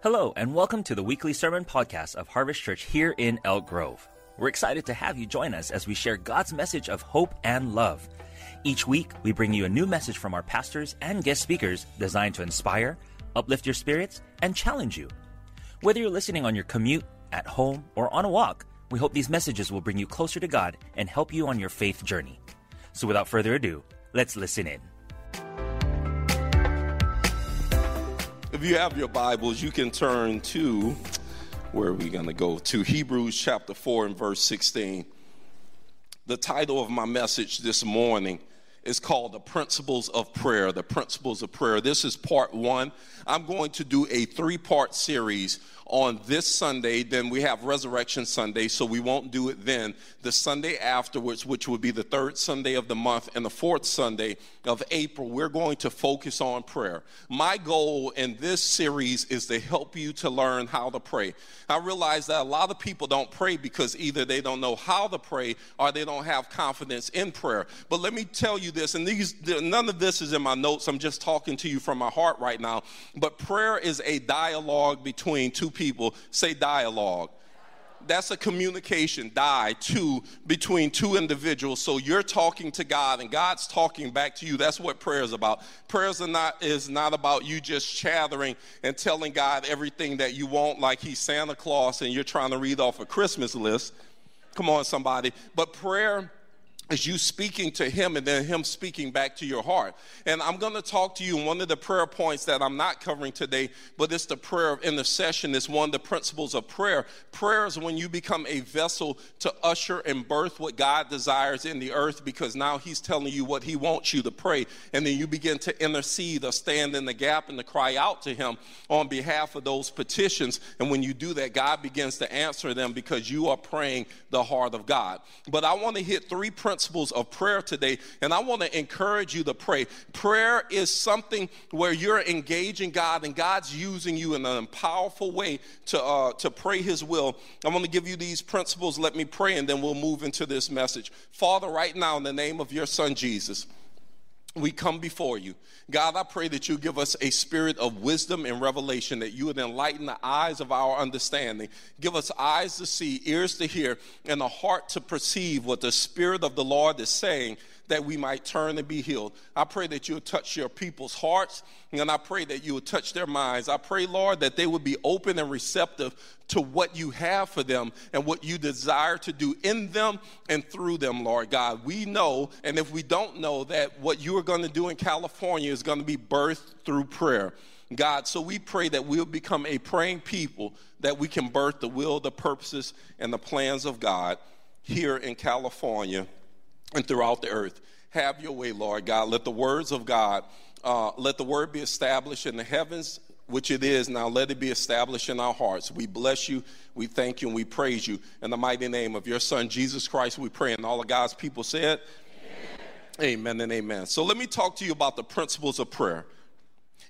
Hello, and welcome to the weekly sermon podcast of Harvest Church here in Elk Grove. We're excited to have you join us as we share God's message of hope and love. Each week, we bring you a new message from our pastors and guest speakers designed to inspire, uplift your spirits, and challenge you. Whether you're listening on your commute, at home, or on a walk, we hope these messages will bring you closer to God and help you on your faith journey. So without further ado, let's listen in. If you have your Bibles, you can turn to where are we going to go? To Hebrews chapter 4 and verse 16. The title of my message this morning is called The Principles of Prayer. The Principles of Prayer. This is part one. I'm going to do a three part series on this Sunday. Then we have Resurrection Sunday, so we won't do it then. The Sunday afterwards, which would be the third Sunday of the month and the fourth Sunday of April, we're going to focus on prayer. My goal in this series is to help you to learn how to pray. I realize that a lot of people don't pray because either they don't know how to pray or they don't have confidence in prayer. But let me tell you this, and these none of this is in my notes. I'm just talking to you from my heart right now. But prayer is a dialogue between two people. Say dialogue. That's a communication die two between two individuals. So you're talking to god and god's talking back to you. That's what prayer is about. Prayers are not is not about you just chattering and telling god everything that you want like he's santa claus and you're trying to read off a christmas list. Come on somebody. But prayer is you speaking to him and then him speaking back to your heart. And I'm going to talk to you one of the prayer points that I'm not covering today, but it's the prayer of intercession. It's one of the principles of prayer. Prayer is when you become a vessel to usher and birth what God desires in the earth because now he's telling you what he wants you to pray. And then you begin to intercede or stand in the gap and to cry out to him on behalf of those petitions. And when you do that, God begins to answer them because you are praying the heart of God. But I want to hit three principles principles of prayer today, and I want to encourage you to pray. Prayer is something where you're engaging God, and God's using you in a powerful way to, uh, to pray His will. I'm going to give you these principles. Let me pray, and then we'll move into this message. Father, right now, in the name of your Son, Jesus, we come before you. God, I pray that you give us a spirit of wisdom and revelation, that you would enlighten the eyes of our understanding. Give us eyes to see, ears to hear, and a heart to perceive what the Spirit of the Lord is saying that we might turn and be healed. I pray that you'll touch your people's hearts, and I pray that you will touch their minds. I pray, Lord, that they would be open and receptive to what you have for them and what you desire to do in them and through them, Lord God. We know, and if we don't know, that what you are going to do in California is going to be birthed through prayer. God, so we pray that we'll become a praying people, that we can birth the will, the purposes, and the plans of God here in California and throughout the earth. Have your way, Lord God. Let the words of God, uh, let the word be established in the heavens, which it is now. Let it be established in our hearts. We bless you, we thank you, and we praise you. In the mighty name of your Son, Jesus Christ, we pray. And all of God's people said, Amen, amen and amen. So let me talk to you about the principles of prayer.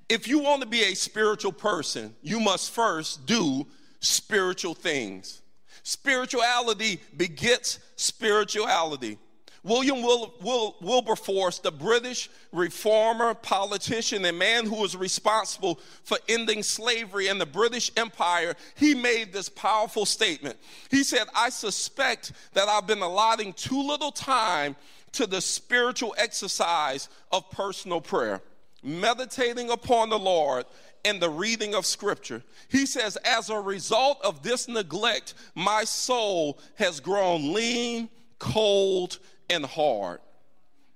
If you want to be a spiritual person, you must first do spiritual things. Spirituality begets spirituality. William Wil- Wil- Wilberforce, the British reformer, politician, and man who was responsible for ending slavery in the British Empire, he made this powerful statement. He said, I suspect that I've been allotting too little time to the spiritual exercise of personal prayer, meditating upon the Lord and the reading of scripture. He says, as a result of this neglect, my soul has grown lean, cold, and hard.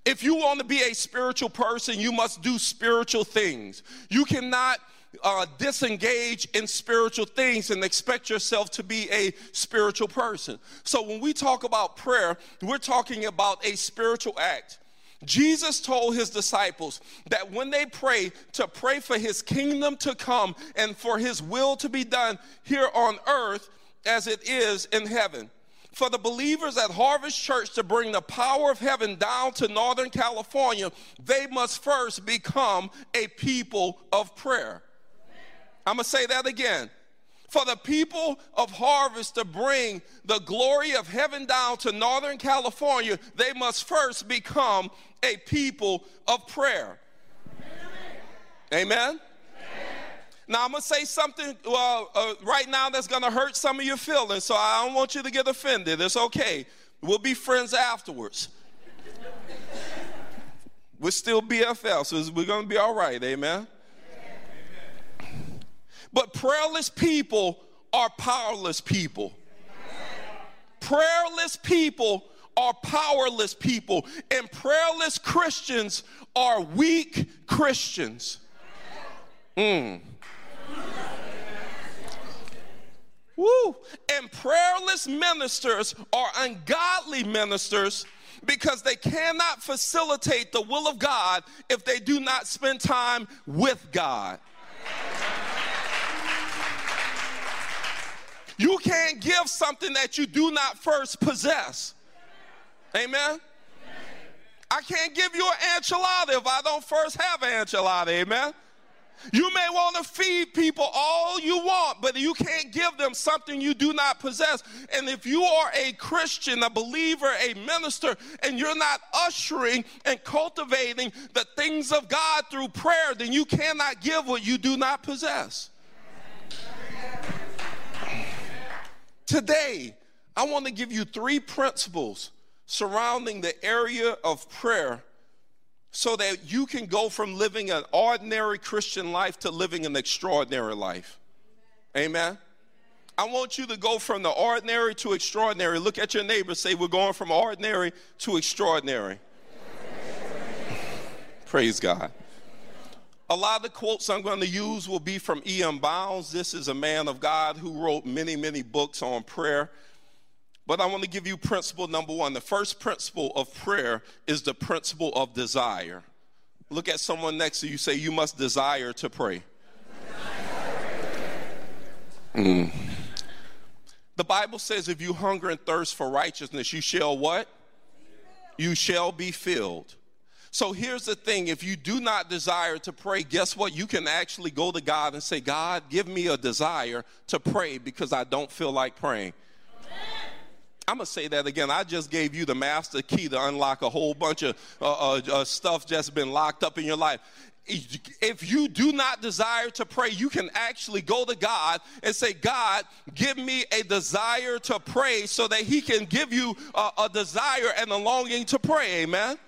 If you want to be a spiritual person, you must do spiritual things. You cannot uh, disengage in spiritual things and expect yourself to be a spiritual person. So when we talk about prayer, we're talking about a spiritual act. Jesus told his disciples that when they pray, to pray for his kingdom to come and for his will to be done here on earth as it is in heaven for the believers at Harvest Church to bring the power of heaven down to Northern California, they must first become a people of prayer. I'm going to say that again. For the people of Harvest to bring the glory of heaven down to Northern California, they must first become a people of prayer. Amen? Amen? Now, I'm going to say something uh, uh, right now that's going to hurt some of your feelings, so I don't want you to get offended. It's okay. We'll be friends afterwards. We're still BFL, so we're going to be all right. Amen. But prayerless people are powerless people. Prayerless people are powerless people, and prayerless Christians are weak Christians. Mm. Woo! And prayerless ministers are ungodly ministers because they cannot facilitate the will of God if they do not spend time with God. You can't give something that you do not first possess. Amen. I can't give you an enchilada if I don't first have an enchilada. Amen. You may want to feed people all you want, but you can't give them something you do not possess. And if you are a Christian, a believer, a minister, and you're not ushering and cultivating the things of God through prayer, then you cannot give what you do not possess. Today, I want to give you three principles surrounding the area of prayer so that you can go from living an ordinary Christian life to living an extraordinary life. Amen. I want you to go from the ordinary to extraordinary. Look at your neighbor, say, We're going from ordinary to extraordinary. Praise God. A lot of the quotes I'm going to use will be from E.M. Bounds. This is a man of God who wrote many, many books on prayer. But I want to give you principle number one. The first principle of prayer is the principle of desire. Look at someone next to you, say, You must desire to pray. Mm. The Bible says, If you hunger and thirst for righteousness, you shall what? You shall be filled. So here's the thing if you do not desire to pray, guess what? You can actually go to God and say, God, give me a desire to pray because I don't feel like praying. I'm gonna say that again. I just gave you the master key to unlock a whole bunch of uh, uh, uh, stuff that's been locked up in your life. If you do not desire to pray, you can actually go to God and say, God, give me a desire to pray so that He can give you a, a desire and a longing to pray. Amen.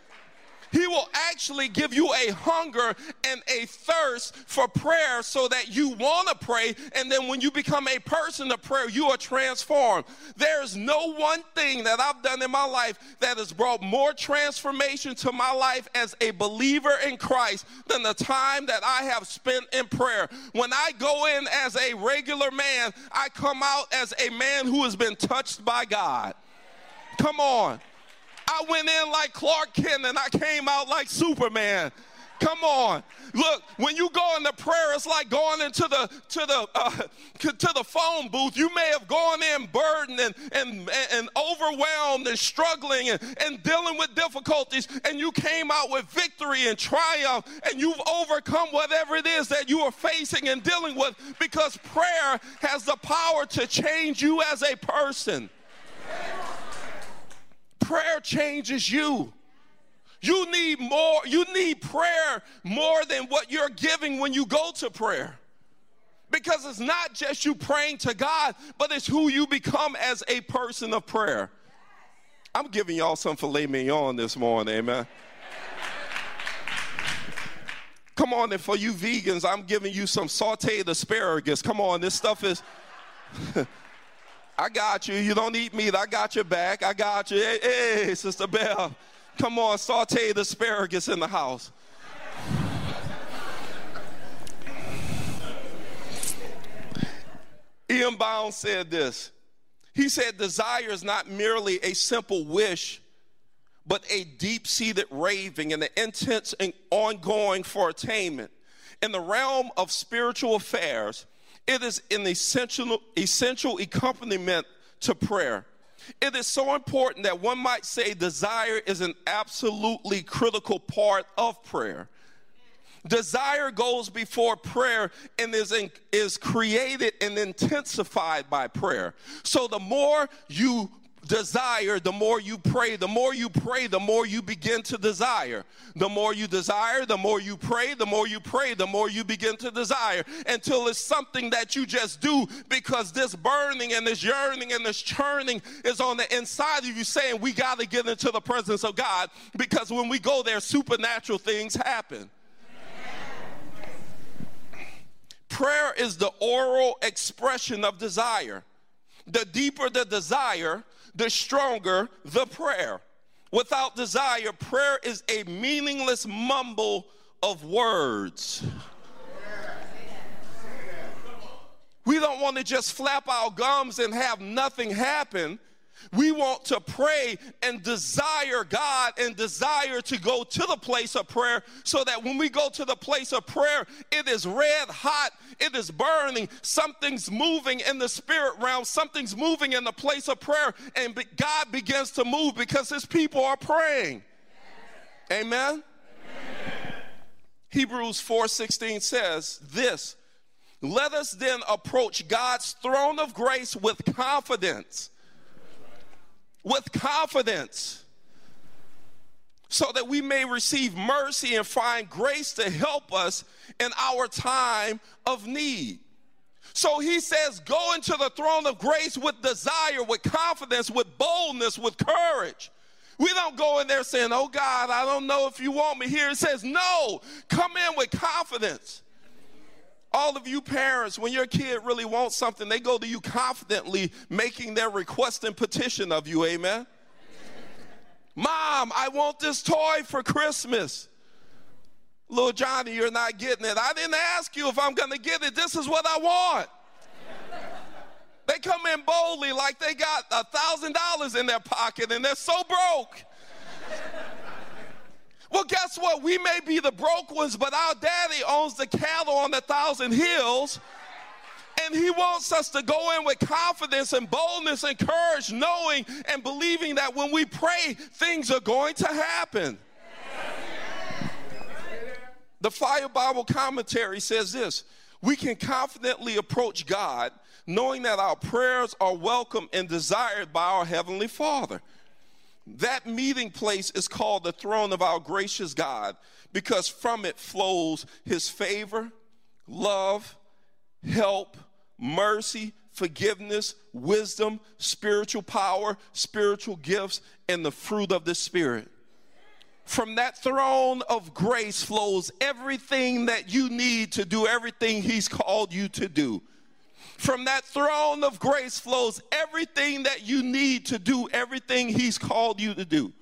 He will actually give you a hunger and a thirst for prayer so that you want to pray. And then when you become a person of prayer, you are transformed. There's no one thing that I've done in my life that has brought more transformation to my life as a believer in Christ than the time that I have spent in prayer. When I go in as a regular man, I come out as a man who has been touched by God. Come on. I went in like Clark Kent and I came out like Superman. Come on. Look, when you go into prayer, it's like going into the to the uh, to the phone booth. You may have gone in burdened and and, and overwhelmed and struggling and, and dealing with difficulties, and you came out with victory and triumph, and you've overcome whatever it is that you are facing and dealing with because prayer has the power to change you as a person. Prayer changes you. You need more, you need prayer more than what you're giving when you go to prayer. Because it's not just you praying to God, but it's who you become as a person of prayer. I'm giving y'all some filet mignon this morning, amen. Come on, and for you vegans, I'm giving you some sauteed asparagus. Come on, this stuff is. I got you. You don't eat meat. I got your back. I got you. Hey, hey Sister Bell. Come on, saute the asparagus in the house. E.M. Bounds said this. He said, Desire is not merely a simple wish, but a deep seated raving and an intense and ongoing for attainment. In the realm of spiritual affairs, it is an essential, essential accompaniment to prayer. It is so important that one might say desire is an absolutely critical part of prayer. Desire goes before prayer and is, in, is created and intensified by prayer. So the more you desire, the more you pray. The more you pray, the more you begin to desire. The more you desire, the more you pray. The more you pray, the more you begin to desire until it's something that you just do because this burning and this yearning and this churning is on the inside of you saying, We got to get into the presence of God because when we go there, supernatural things happen. Prayer is the oral expression of desire. The deeper the desire, the stronger the prayer. Without desire, prayer is a meaningless mumble of words. We don't want to just flap our gums and have nothing happen. We want to pray and desire God and desire to go to the place of prayer so that when we go to the place of prayer, it is red hot, it is burning, something's moving in the spirit realm, something's moving in the place of prayer, and God begins to move because his people are praying. Amen. Amen. Hebrews 4:16 says this, let us then approach God's throne of grace with confidence with confidence so that we may receive mercy and find grace to help us in our time of need. So he says, go into the throne of grace with desire, with confidence, with boldness, with courage. We don't go in there saying, oh God, I don't know if you want me here. It says, no, come in with confidence. All of you parents, when your kid really wants something, they go to you confidently, making their request and petition of you. Amen. Mom, I want this toy for Christmas. Little Johnny, you're not getting it. I didn't ask you if I'm going to get it. This is what I want. they come in boldly like they got a thousand dollars in their pocket and they're so broke. Well, guess what? We may be the broke ones, but our daddy owns the cattle on the thousand hills. And he wants us to go in with confidence and boldness and courage, knowing and believing that when we pray, things are going to happen. The Fire Bible commentary says this We can confidently approach God knowing that our prayers are welcome and desired by our Heavenly Father. That meeting place is called the throne of our gracious God because from it flows his favor, love, help, mercy, forgiveness, wisdom, spiritual power, spiritual gifts, and the fruit of the Spirit. From that throne of grace flows everything that you need to do everything he's called you to do. From that throne of grace flows everything that you need to do everything He's called you to do.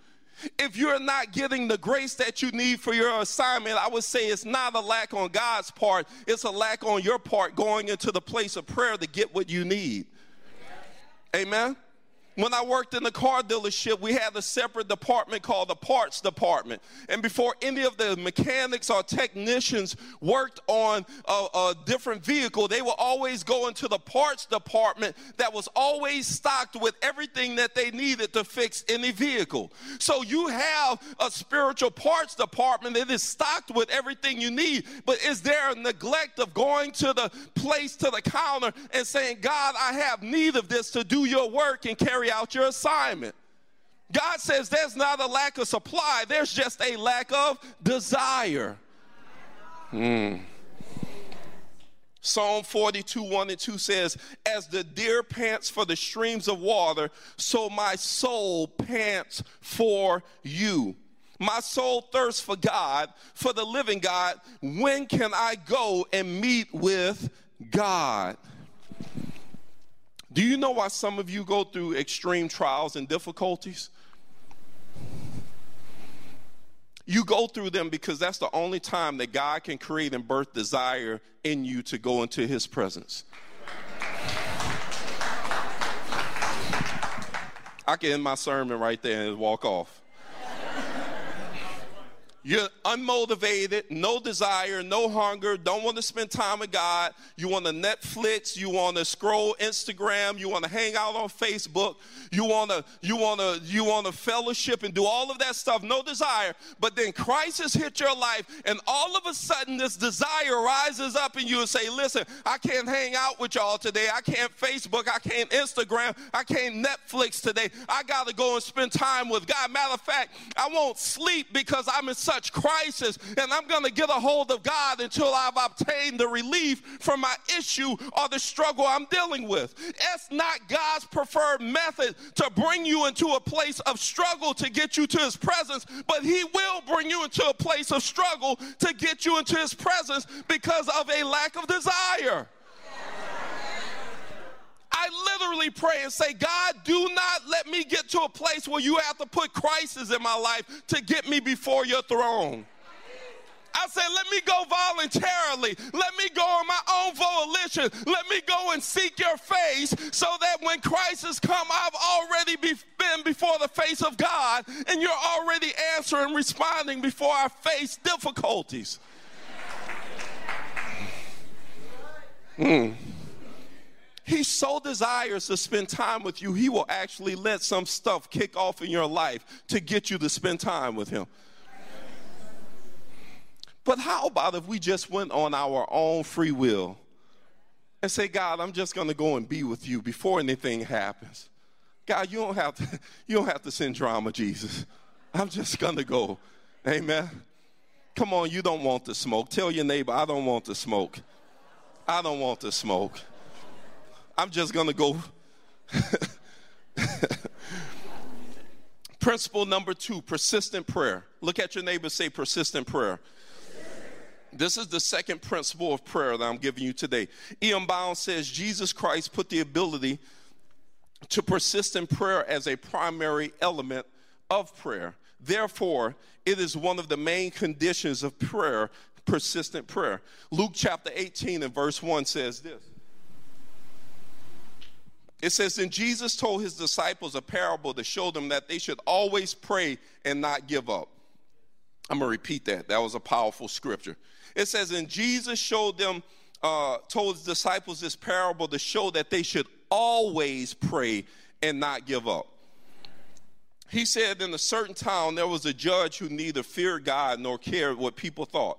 If you're not getting the grace that you need for your assignment, I would say it's not a lack on God's part, it's a lack on your part going into the place of prayer to get what you need. Amen. When I worked in the car dealership, we had a separate department called the parts department. And before any of the mechanics or technicians worked on a, a, different vehicle, they would always go into the parts department that was always stocked with everything that they needed to fix any vehicle. So you have a spiritual parts department that is stocked with everything you need, but is there a neglect of going to the place, to the counter, and saying, God, I have need of this to do your work and carry carry out your assignment. God says there's not a lack of supply, there's just a lack of desire. Hmm. Psalm 42, 1 and 2 says, As the deer pants for the streams of water, so my soul pants for you. My soul thirsts for God, for the living God. When can I go and meet with God? Do you know why some of you go through extreme trials and difficulties? You go through them because that's the only time that God can create and birth desire in you to go into His presence. I can end my sermon right there and walk off. You're unmotivated, no desire, no hunger, don't want to spend time with God. You want to Netflix, you want to scroll Instagram, you want to hang out on Facebook, you want to you want to you want to fellowship and do all of that stuff, no desire. But then crisis hit your life and all of a sudden this desire rises up in you and say, "Listen, I can't hang out with y'all today. I can't Facebook, I can't Instagram, I can't Netflix today. I got to go and spend time with God." Matter of fact, I won't sleep because I'm in such crisis, and I'm going to get a hold of God until I've obtained the relief from my issue or the struggle I'm dealing with. It's not God's preferred method to bring you into a place of struggle to get you to His presence, but He will bring you into a place of struggle to get you into His presence because of a lack of desire. I literally pray and say, God, do not let me get to a place where you have to put crisis in my life to get me before your throne. I said, let me go voluntarily. Let me go on my own volition. Let me go and seek your face so that when crisis come, I've already be, been before the face of God and you're already answering, responding before I face difficulties. Hmm. He so desires to spend time with you, he will actually let some stuff kick off in your life to get you to spend time with him. But how about if we just went on our own free will and say, God, I'm just going to go and be with you before anything happens. God, you don't have to, you don't have to send drama, Jesus. I'm just going to go. Amen. Come on, you don't want to smoke. Tell your neighbor, I don't want to smoke. I don't want to smoke. I'm just going to go. Principle number two persistent prayer. Look at your neighbor, say persistent prayer. This is the second principle of prayer that I'm giving you today. E.M. Bounds says Jesus Christ put the ability to persist in prayer as a primary element of prayer. Therefore, it is one of the main conditions of prayer, persistent prayer. Luke chapter 18 and verse 1 says this it says, Then Jesus told his disciples a parable to show them that they should always pray and not give up. I'm going to repeat that. That was a powerful scripture. It says, And Jesus showed them, uh, told his disciples this parable to show that they should always pray and not give up. He said, In a certain town, there was a judge who neither feared God nor cared what people thought.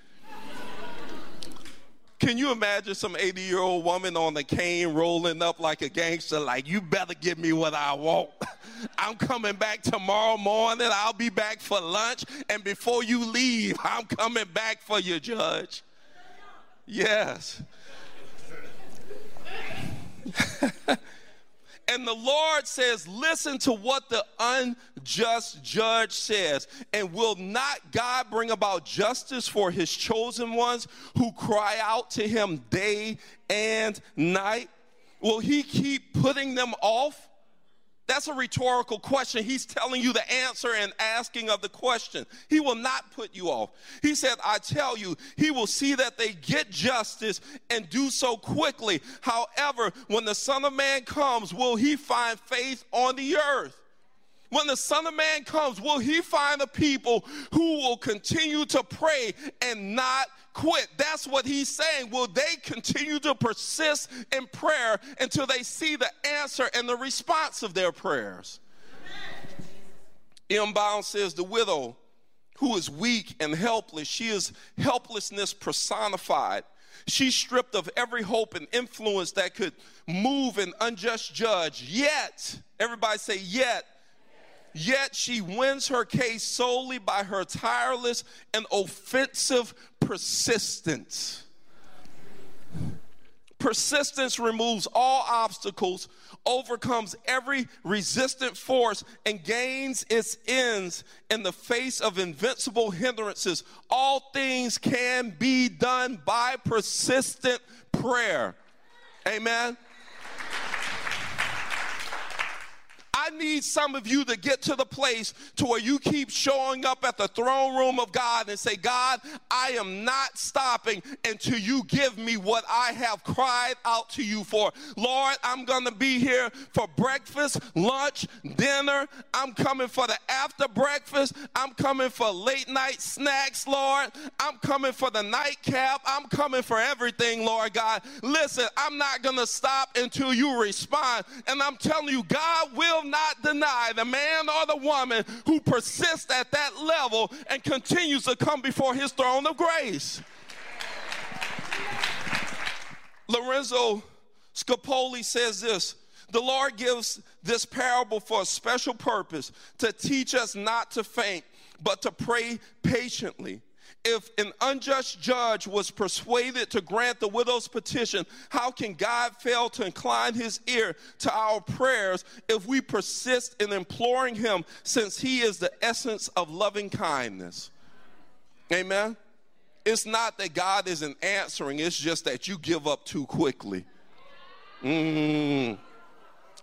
Can you imagine some 80 year old woman on the cane rolling up like a gangster, like, you better give me what I want? I'm coming back tomorrow morning. I'll be back for lunch. And before you leave, I'm coming back for you, judge. Yes. And the Lord says, Listen to what the unjust judge says. And will not God bring about justice for his chosen ones who cry out to him day and night? Will he keep putting them off? That's a rhetorical question. He's telling you the answer and asking of the question. He will not put you off. He said, I tell you, he will see that they get justice and do so quickly. However, when the Son of Man comes, will he find faith on the earth? when the Son of Man comes, will he find a people who will continue to pray and not quit? That's what he's saying. Will they continue to persist in prayer until they see the answer and the response of their prayers? E.M. Bound says the widow who is weak and helpless, she is helplessness personified. She's stripped of every hope and influence that could move an unjust judge. Yet, everybody say, yet, Yet she wins her case solely by her tireless and offensive persistence. Persistence removes all obstacles, overcomes every resistant force, and gains its ends in the face of invincible hindrances. All things can be done by persistent prayer. Amen. I need some of you to get to the place to where you keep showing up at the throne room of God and say, God, I am not stopping until you give me what I have cried out to you for. Lord, I'm going to be here for breakfast, lunch, dinner. I'm coming for the after breakfast. I'm coming for late night snacks, Lord. I'm coming for the nightcap. I'm coming for everything, Lord God. Listen, I'm not going to stop until you respond. And I'm telling you, God will not deny the man or the woman who persists at that level and continues to come before his throne of grace. Lorenzo Scupoli says this The Lord gives this parable for a special purpose to teach us not to faint, but to pray patiently if an unjust judge was persuaded to grant the widow's petition, how can God fail to incline his ear to our prayers if we persist in imploring him since he is the essence of loving kindness? Amen. It's not that God isn't answering, it's just that you give up too quickly. Mm.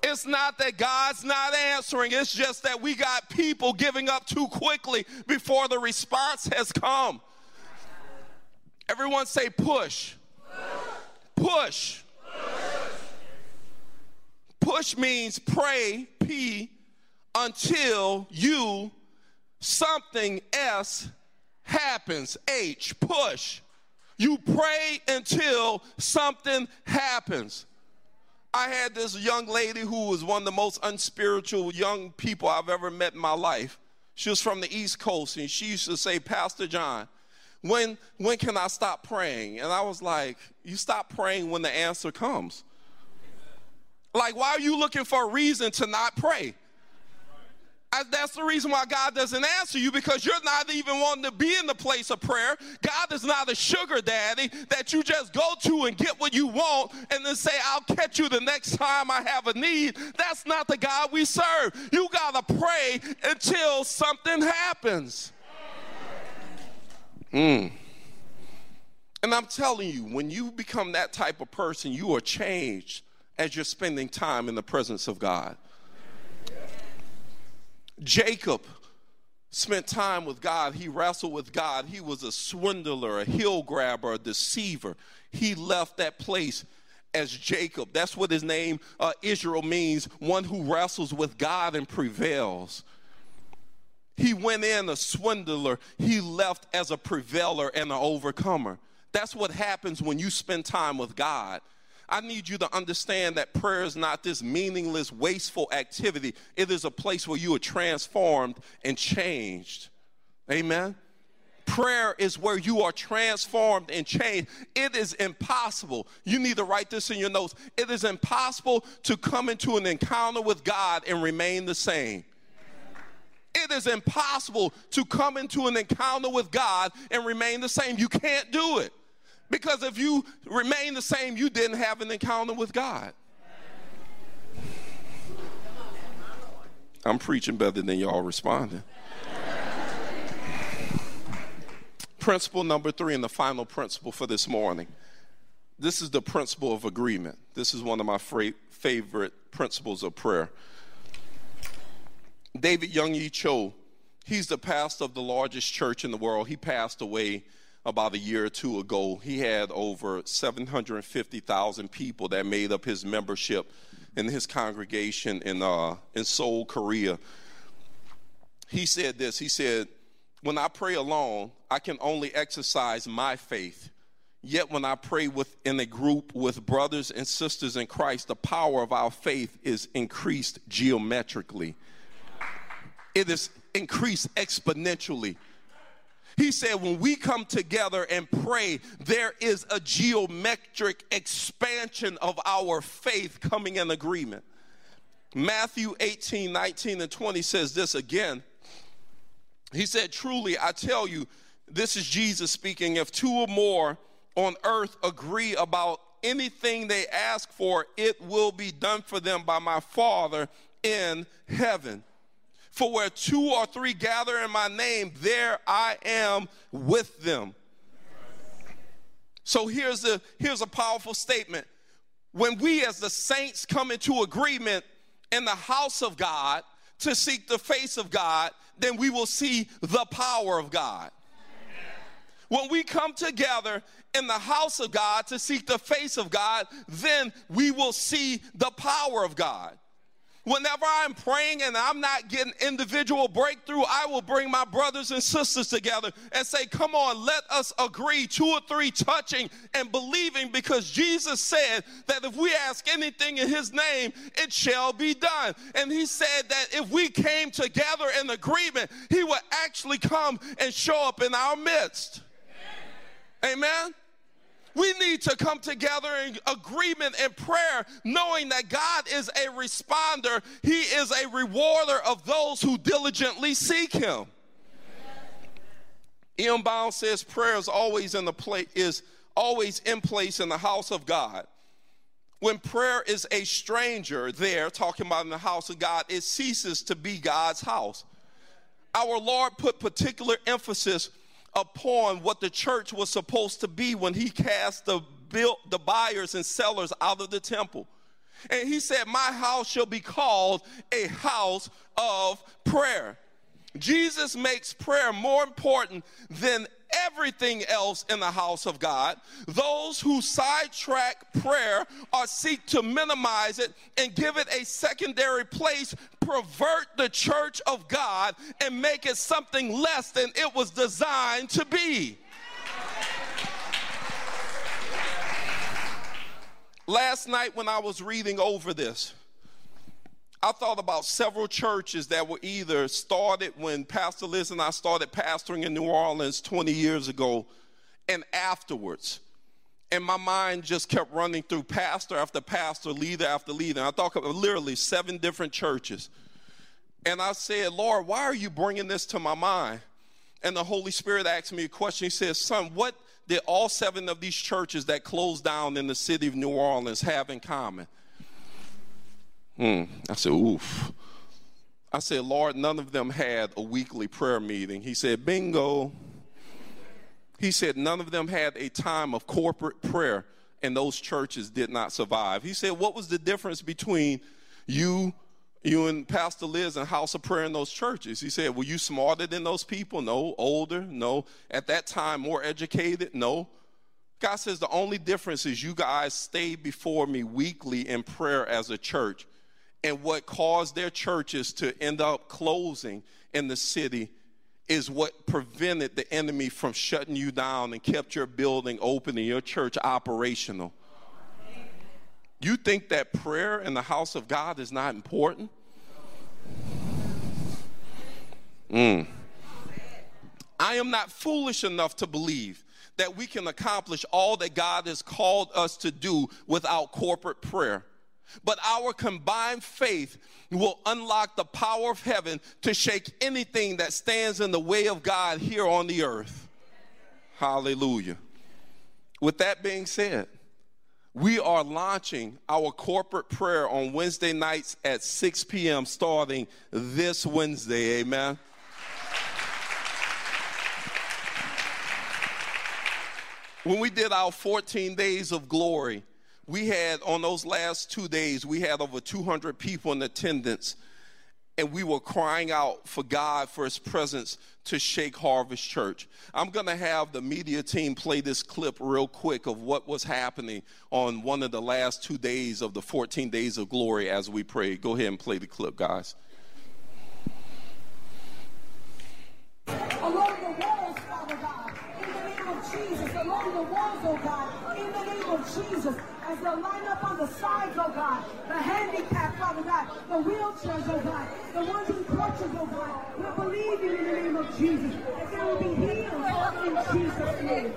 It's not that God's not answering, it's just that we got people giving up too quickly before the response has come. Everyone say push. Push. Push means pray, P, until you, something S happens, H, push. You pray until something happens. I had this young lady who was one of the most unspiritual young people I've ever met in my life. She was from the East Coast, and she used to say, Pastor Jon, when, when can I stop praying? And I was like, you stop praying when the answer comes. Like, why are you looking for a reason to not pray? that's the reason why God doesn't answer you because you're not even wanting to be in the place of prayer. God is not a sugar daddy that you just go to and get what you want and then say, I'll catch you the next time I have a need. That's not the God we serve. You got to pray until something happens. Mm. And I'm telling you, when you become that type of person, you are changed as you're spending time in the presence of God. Jacob spent time with God. He wrestled with God. He was a swindler, a heel grabber, a deceiver. He left that place as Jacob. That's what his name uh, Israel means one who wrestles with God and prevails. He went in a swindler, he left as a prevailer and an overcomer. That's what happens when you spend time with God. I need you to understand that prayer is not this meaningless, wasteful activity. It is a place where you are transformed and changed. Amen. Prayer is where you are transformed and changed. It is impossible. You need to write this in your notes. It is impossible to come into an encounter with God and remain the same. It is impossible to come into an encounter with God and remain the same. You can't do it. Because if you remain the same, you didn't have an encounter with God. I'm preaching better than y'all responding. principle number three, and the final principle for this morning. This is the principle of agreement. This is one of my favorite principles of prayer. David Yonggi Cho, he's the pastor of the largest church in the world. He passed away about a year or two ago. He had over 750,000 people that made up his membership in his congregation in, uh, in Seoul, Korea. He said this He said, When I pray alone, I can only exercise my faith. Yet when I pray with, in a group with brothers and sisters in Christ, the power of our faith is increased geometrically it is increased exponentially. He said, when we come together and pray, there is a geometric expansion of our faith coming in agreement. Matthew 18, 19, and 20 says this again. He said, Truly, I tell you, this is Jesus speaking. If two or more on earth agree about anything they ask for, it will be done for them by my Father in heaven. For where two or three gather in my name, there I am with them. So here's a, here's a powerful statement. When we as the saints come into agreement, in the house of God to seek the face of God, then we will see the power of God. When we come together in the house of God to seek the face of God, then we will see the power of God. Whenever I'm praying and I'm not getting individual breakthrough, I will bring my brothers and sisters together and say, Come on, let us agree, two or three touching and believing, because Jesus said that if we ask anything in His name, it shall be done. And He said that if we came together in agreement, He would actually come and show up in our midst. Amen. We need to come together in agreement and prayer, knowing that God is a responder. He is a rewarder of those who diligently seek Him. E.M. Bound says prayer is always in the place is always in place in the house of God. When prayer is a stranger there, talking about in the house of God, it ceases to be God's house. Our Lord put particular emphasis upon what the church was supposed to be when he cast the, built, the buyers and sellers out of the temple. And he said, My house shall be called a house of prayer. Jesus makes prayer more important than everything else in the house of God. Those who sidetrack prayer or seek to minimize it and give it a secondary place pervert the church of God and make it something less than it was designed to be. Last night, when I was reading over this, I thought about several churches that were either started when Pastor Liz and I started pastoring in New Orleans 20 years ago and afterwards. And my mind just kept running through pastor after pastor, leader after leader. And I thought literally seven different churches. And I said, Lord, why are you bringing this to my mind? And the Holy Spirit asked me a question. He says, Son, what did all seven of these churches that closed down in the city of New Orleans have in common? Hmm. I said, oof. I said, Lord, none of them had a weekly prayer meeting. He said, bingo. He said, none of them had a time of corporate prayer, and those churches did not survive. He said, what was the difference between you, you and Pastor Liz and House of Prayer in those churches? He said, were you smarter than those people? No. Older? No. At that time, more educated? No. God says, the only difference is you guys stayed before me weekly in prayer as a church and what caused their churches to end up closing in the city is what prevented the enemy from shutting you down and kept your building open and your church operational. You think that prayer in the house of God is not important? Mm. I am not foolish enough to believe that we can accomplish all that God has called us to do without corporate prayer. But our combined faith will unlock the power of heaven to shake anything that stands in the way of God here on the earth. Hallelujah. With that being said, we are launching our corporate prayer on Wednesday nights at 6 p.m. starting this Wednesday. Amen. When we did our 14 days of glory, we had on those last two days, we had over 200 people in attendance, and we were crying out for God, for His presence to shake Harvest Church. I'm going to have the media team play this clip real quick of what was happening on one of the last two days of the 14 days of glory as we pray. Go ahead and play the clip, guys. Along the walls, Father God, in the name of Jesus, along the walls, oh God, in the name of Jesus as they'll line up on the sides, oh God, the handicapped, Father God, the wheelchairs, oh God, the ones in crutches, oh God. We're believing in the name of Jesus that they will be healed in Jesus' name.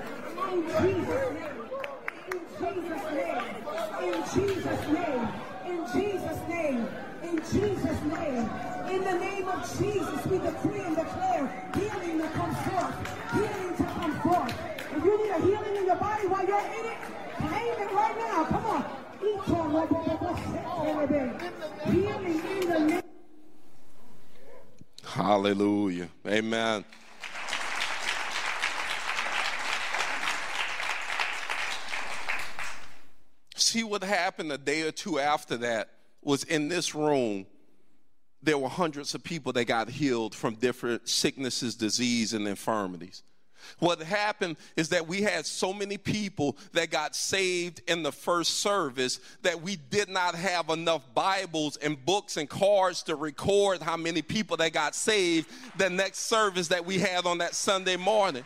In Jesus' name. In Jesus' name. In Jesus' name. In Jesus' name. In Jesus' name. In the name of Jesus, we decree and declare healing to come forth. Healing to come forth. If you need a healing in your body while you're in it, Claim it right now. Come on. Hallelujah. Amen. See what happened a day or two after that. was in this room, there were hundreds of people that got healed from different sicknesses, disease, and infirmities. What happened is that we had so many people that got saved in the first service that we did not have enough Bibles and books and cards to record how many people that got saved the next service that we had on that Sunday morning.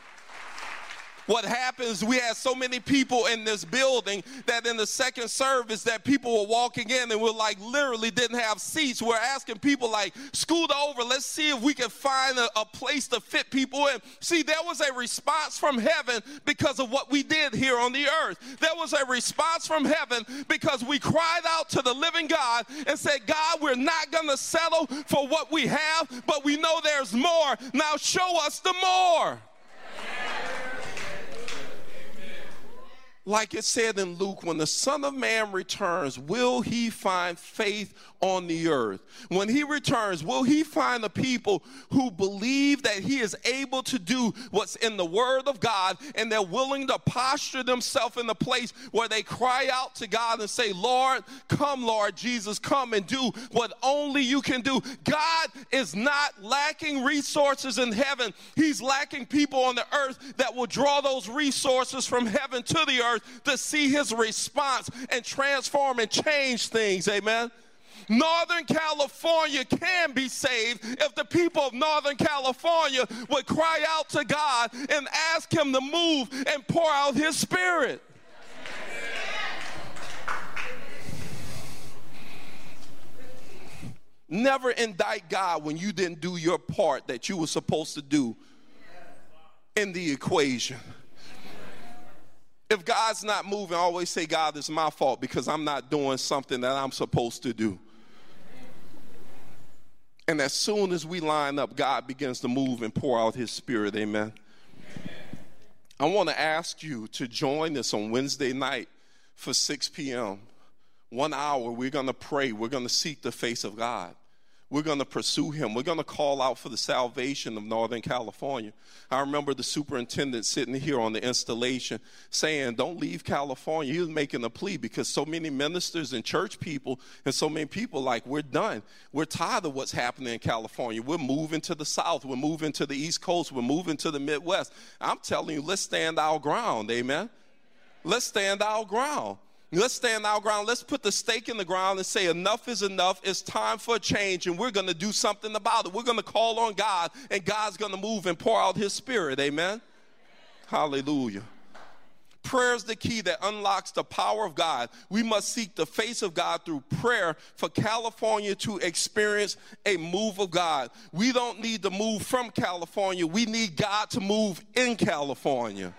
What happens, we had so many people in this building that in the second service that people were walking in and we're like literally didn't have seats. We're asking people like, scoot over, let's see if we can find a, a place to fit people in. See, there was a response from heaven because of what we did here on the earth. There was a response from heaven because we cried out to the living God and said, God, we're not going to settle for what we have, but we know there's more. Now show us the more. Like it said in Luke, when the Son of Man returns, will he find faith on the earth? When he returns, will he find the people who believe that he is able to do what's in the Word of God and they're willing to posture themselves in the place where they cry out to God and say, Lord, come, Lord Jesus, come and do what only you can do. God is not lacking resources in heaven, He's lacking people on the earth that will draw those resources from heaven to the earth to see His response and transform and change things. Amen. Northern California can be saved if the people of Northern California would cry out to God and ask Him to move and pour out His Spirit. Never indict God when you didn't do your part that you were supposed to do in the equation. If God's not moving, I always say, God, it's my fault because I'm not doing something that I'm supposed to do. And as soon as we line up, God begins to move and pour out his spirit. Amen. I want to ask you to join us on Wednesday night for 6 p.m. One hour, we're going to pray. We're going to seek the face of God. We're going to pursue him. We're going to call out for the salvation of Northern California. I remember the superintendent sitting here on the installation saying, Don't leave California. He was making a plea because so many ministers and church people and so many people, like, we're done. We're tired of what's happening in California. We're moving to the South. We're moving to the East Coast. We're moving to the Midwest. I'm telling you, let's stand our ground. Amen. Let's stand our ground. Let's stand our ground. Let's put the stake in the ground and say, enough is enough. It's time for a change, and we're going to do something about it. We're going to call on God, and God's going to move and pour out His Spirit. Amen? Hallelujah. Prayer is the key that unlocks the power of God. We must seek the face of God through prayer for California to experience a move of God. We don't need to move from California, we need God to move in California.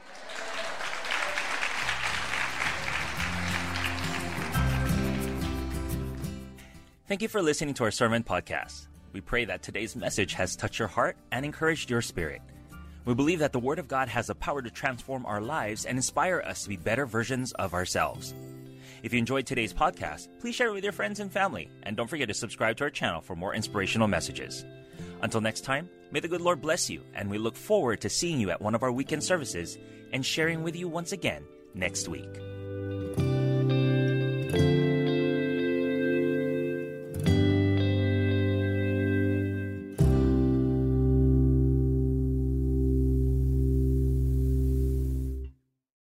Thank you for listening to our sermon podcast. We pray that today's message has touched your heart and encouraged your spirit. We believe that the Word of God has the power to transform our lives and inspire us to be better versions of ourselves. If you enjoyed today's podcast, please share it with your friends and family, and don't forget to subscribe to our channel for more inspirational messages. Until next time, may the good Lord bless you, and we look forward to seeing you at one of our weekend services and sharing with you once again next week.